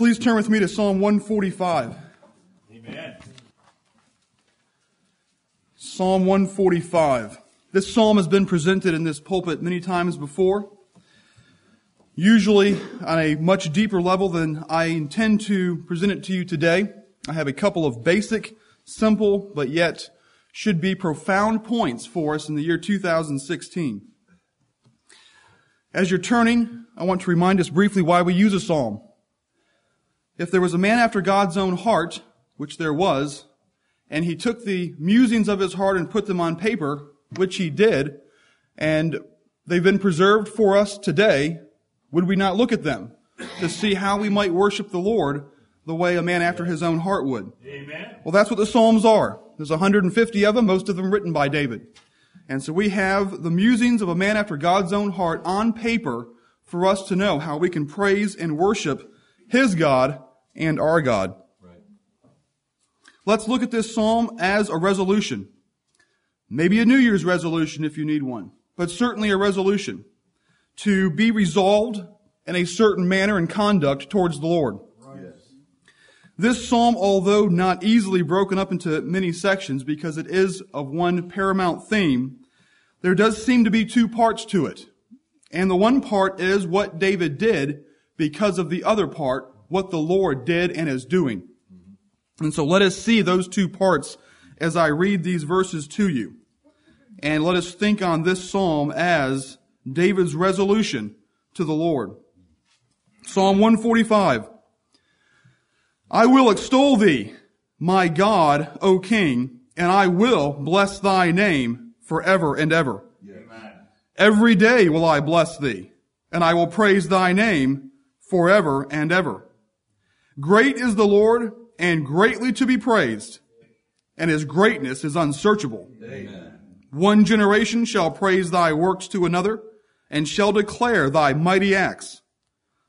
Please turn with me to Psalm 145. Amen. Psalm 145. This psalm has been presented in this pulpit many times before, usually on a much deeper level than I intend to present it to you today. I have a couple of basic, simple, but yet should be profound points for us in the year 2016. As you're turning, I want to remind us briefly why we use a psalm. If there was a man after God's own heart, which there was, and he took the musings of his heart and put them on paper, which he did, and they've been preserved for us today, would we not look at them to see how we might worship the Lord the way a man after his own heart would? Amen. Well, that's what the Psalms are. There's 150 of them, most of them written by David. And so we have the musings of a man after God's own heart on paper for us to know how we can praise and worship his God and our God. Right. Let's look at this psalm as a resolution. Maybe a New Year's resolution if you need one, but certainly a resolution to be resolved in a certain manner and conduct towards the Lord. Yes. This psalm, although not easily broken up into many sections because it is of one paramount theme, there does seem to be two parts to it. And the one part is what David did because of the other part, what the Lord did and is doing. And so let us see those two parts as I read these verses to you. And let us think on this psalm as David's resolution to the Lord. Psalm 145. I will extol thee, my God, O King, and I will bless thy name forever and ever. Amen. Every day will I bless thee, and I will praise thy name forever and ever. Great is the Lord, and greatly to be praised, and his greatness is unsearchable. Amen. One generation shall praise thy works to another, and shall declare thy mighty acts.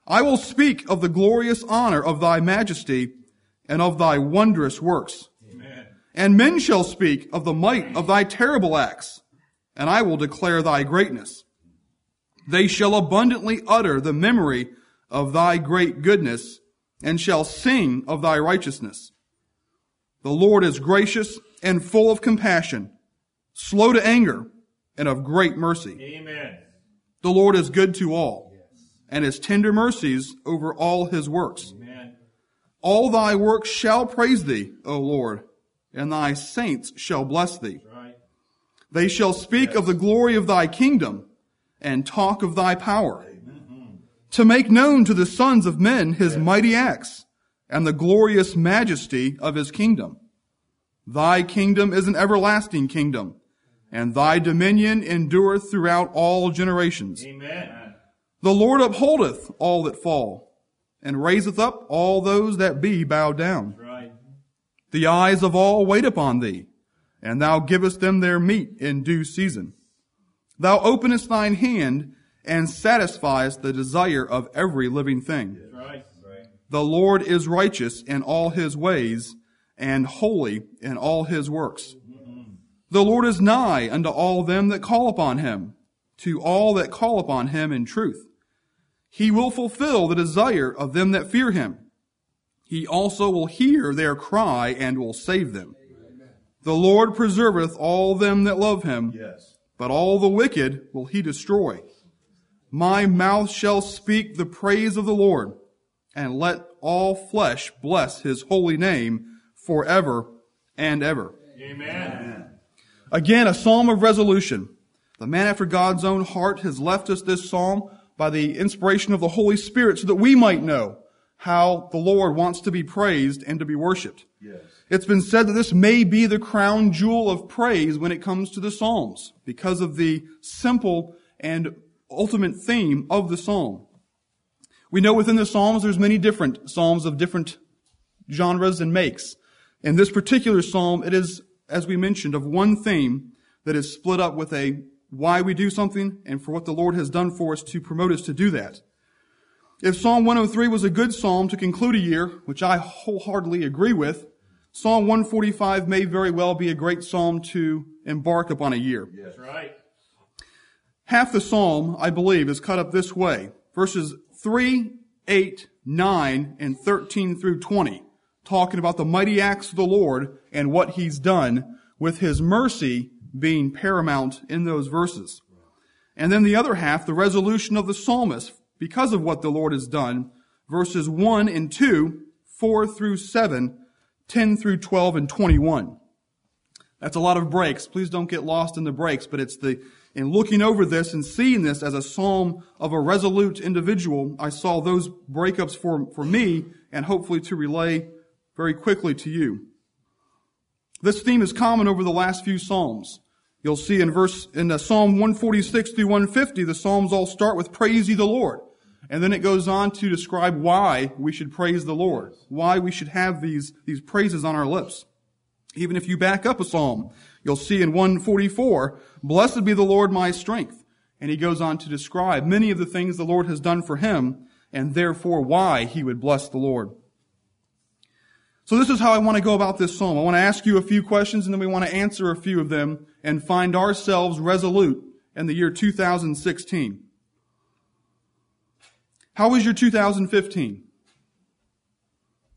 I will speak of the glorious honor of thy majesty, and of thy wondrous works. Amen. And men shall speak of the might of thy terrible acts, and I will declare thy greatness. They shall abundantly utter the memory of thy great goodness, and shall sing of thy righteousness. The Lord is gracious and full of compassion, slow to anger, and of great mercy. Amen. The Lord is good to all, and his tender mercies over all his works. Amen. All thy works shall praise thee, O Lord, and thy saints shall bless thee. Right. They shall speak of the glory of thy kingdom and talk of thy power, to make known to the sons of men his mighty acts and the glorious majesty of his kingdom. Thy kingdom is an everlasting kingdom, and thy dominion endureth throughout all generations. Amen. The Lord upholdeth all that fall, and raiseth up all those that be bowed down. Right. The eyes of all wait upon thee, and thou givest them their meat in due season. Thou openest thine hand and satisfiest the desire of every living thing. Right. The Lord is righteous in all his ways and holy in all his works. Mm-hmm. The Lord is nigh unto all them that call upon him, to all that call upon him in truth. He will fulfill the desire of them that fear him. He also will hear their cry and will save them. The Lord preserveth all them that love him, Yes. but all the wicked will he destroy. My mouth shall speak the praise of the Lord, and let all flesh bless his holy name forever and ever. Amen. Again, a psalm of resolution. The man after God's own heart has left us this psalm by the inspiration of the Holy Spirit so that we might know how the Lord wants to be praised and to be worshiped. Yes. It's been said that this may be the crown jewel of praise when it comes to the Psalms because of the simple and ultimate theme of the Psalm. We know within the Psalms there's many different Psalms of different genres and makes. In this particular Psalm, it is, as we mentioned, of one theme that is split up with a why we do something and for what the Lord has done for us to promote us to do that. If Psalm 103 was a good psalm to conclude a year, which I wholeheartedly agree with, Psalm 145 may very well be a great psalm to embark upon a year. That's right. Half the psalm, I believe, is cut up this way. Verses 3 8, 9, and 13 through 20, talking about the mighty acts of the Lord and what he's done with his mercy being paramount in those verses. And then the other half, the resolution of the psalmist because of what the Lord has done, verses 1 and 2, 4 through 7, 10 through 12, and 21. That's a lot of breaks. Please don't get lost in the breaks, but it's the, in looking over this and seeing this as a psalm of a resolute individual, I saw those breakups for, for me and hopefully to relay very quickly to you. This theme is common over the last few psalms. You'll see in verse, in uh, Psalm 146 through 150, the psalms all start with praise ye the Lord. And then it goes on to describe why we should praise the Lord, why we should have these, these praises on our lips. Even if you back up a psalm, you'll see in 144, blessed be the Lord my strength. And he goes on to describe many of the things the Lord has done for him and therefore why he would bless the Lord. So this is how I want to go about this psalm. I want to ask you a few questions and then we want to answer a few of them and find ourselves resolute in the year 2016. How was your 2015?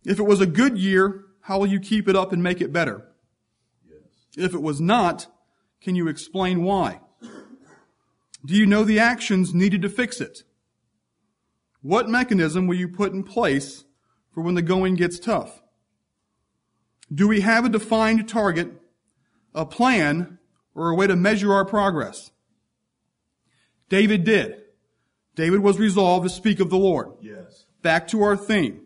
If it was a good year, how will you keep it up and make it better? Yes. If it was not, can you explain why? Do you know the actions needed to fix it? What mechanism will you put in place for when the going gets tough? Do we have a defined target, a plan, or a way to measure our progress? David did. David was resolved to speak of the Lord. Yes. Back to our theme.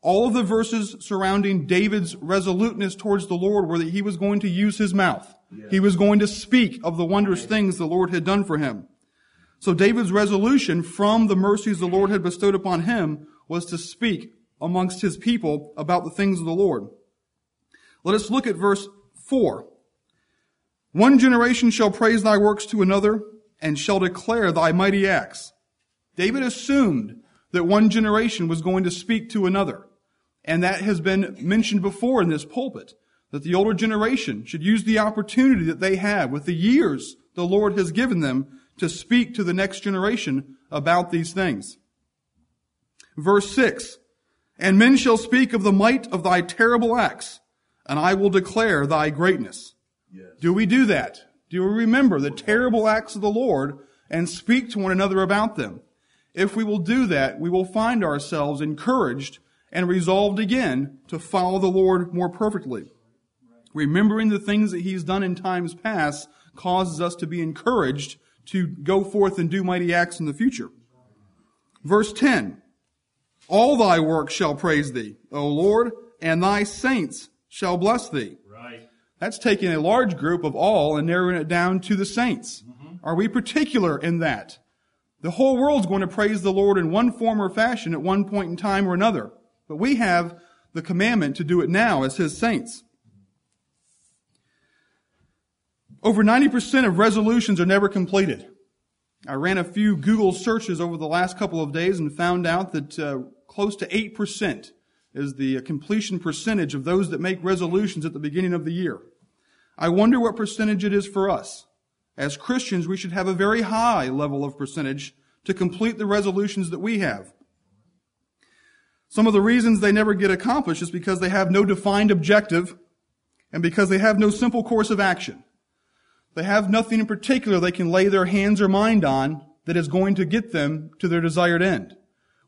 All of the verses surrounding David's resoluteness towards the Lord were that he was going to use his mouth. Yes. He was going to speak of the wondrous things the Lord had done for him. So David's resolution from the mercies the Lord had bestowed upon him was to speak amongst his people about the things of the Lord. Let us look at verse 4. One generation shall praise thy works to another, and shall declare thy mighty acts. David assumed that one generation was going to speak to another. And that has been mentioned before in this pulpit, that the older generation should use the opportunity that they have with the years the Lord has given them to speak to the next generation about these things. Verse 6, And men shall speak of the might of thy terrible acts, and I will declare thy greatness. Yes. Do we do that? Do we remember the terrible acts of the Lord and speak to one another about them? If we will do that, we will find ourselves encouraged and resolved again to follow the Lord more perfectly. Remembering the things that He's done in times past causes us to be encouraged to go forth and do mighty acts in the future. Verse 10. All thy works shall praise thee, O Lord, and thy saints shall bless thee. That's taking a large group of all and narrowing it down to the saints. Mm-hmm. Are we particular in that? The whole world's going to praise the Lord in one form or fashion at one point in time or another. But we have the commandment to do it now as His saints. Over 90% of resolutions are never completed. I ran a few Google searches over the last couple of days and found out that uh, close to 8% is the completion percentage of those that make resolutions at the beginning of the year. I wonder what percentage it is for us. As Christians, we should have a very high level of percentage to complete the resolutions that we have. Some of the reasons they never get accomplished is because they have no defined objective and because they have no simple course of action. They have nothing in particular they can lay their hands or mind on that is going to get them to their desired end.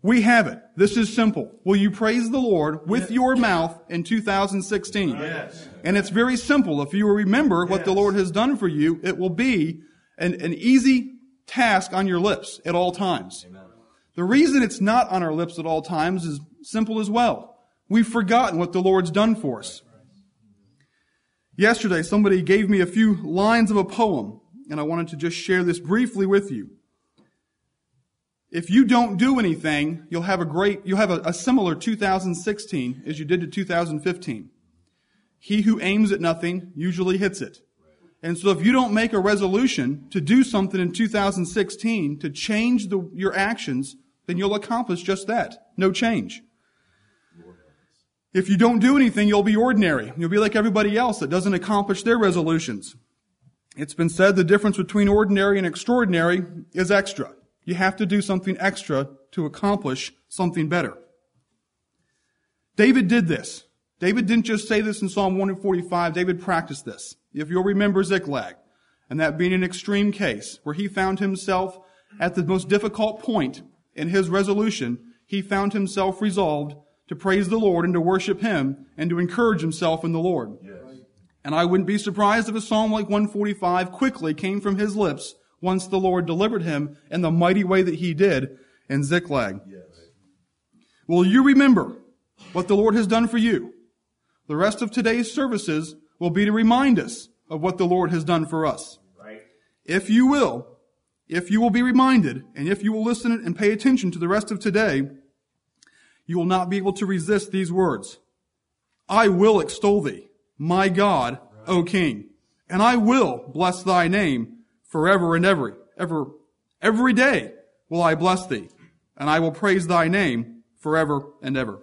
We have it. This is simple. Will you praise the Lord with yes. your mouth in 2016? Yes. And it's very simple. If you remember yes. what the Lord has done for you, it will be an, an easy task on your lips at all times. Amen. The reason it's not on our lips at all times is simple as well. We've forgotten what the Lord's done for us. Yesterday, somebody gave me a few lines of a poem, and I wanted to just share this briefly with you if you don't do anything, you'll have a great, you'll have a, a, similar 2016 as you did to 2015. He who aims at nothing usually hits it. And so if you don't make a resolution to do something in 2016 to change the, your actions, then you'll accomplish just that. No change. If you don't do anything, you'll be ordinary. You'll be like everybody else that doesn't accomplish their resolutions. It's been said the difference between ordinary and extraordinary is extra. You have to do something extra to accomplish something better. David did this. David didn't just say this in Psalm 145. David practiced this. If you'll remember Ziklag, and that being an extreme case where he found himself at the most difficult point in his resolution, he found himself resolved to praise the Lord and to worship him and to encourage himself in the Lord. Yes. And I wouldn't be surprised if a psalm like 145 quickly came from his lips once the Lord delivered him in the mighty way that he did in Ziklag. Yes. Will you remember what the Lord has done for you? The rest of today's services will be to remind us of what the Lord has done for us. Right. If you will, if you will be reminded, and if you will listen and pay attention to the rest of today, you will not be able to resist these words. I will extol thee, my God, O King, and I will bless thy name forever and ever, ever, every day will I bless thee, and I will praise thy name forever and ever.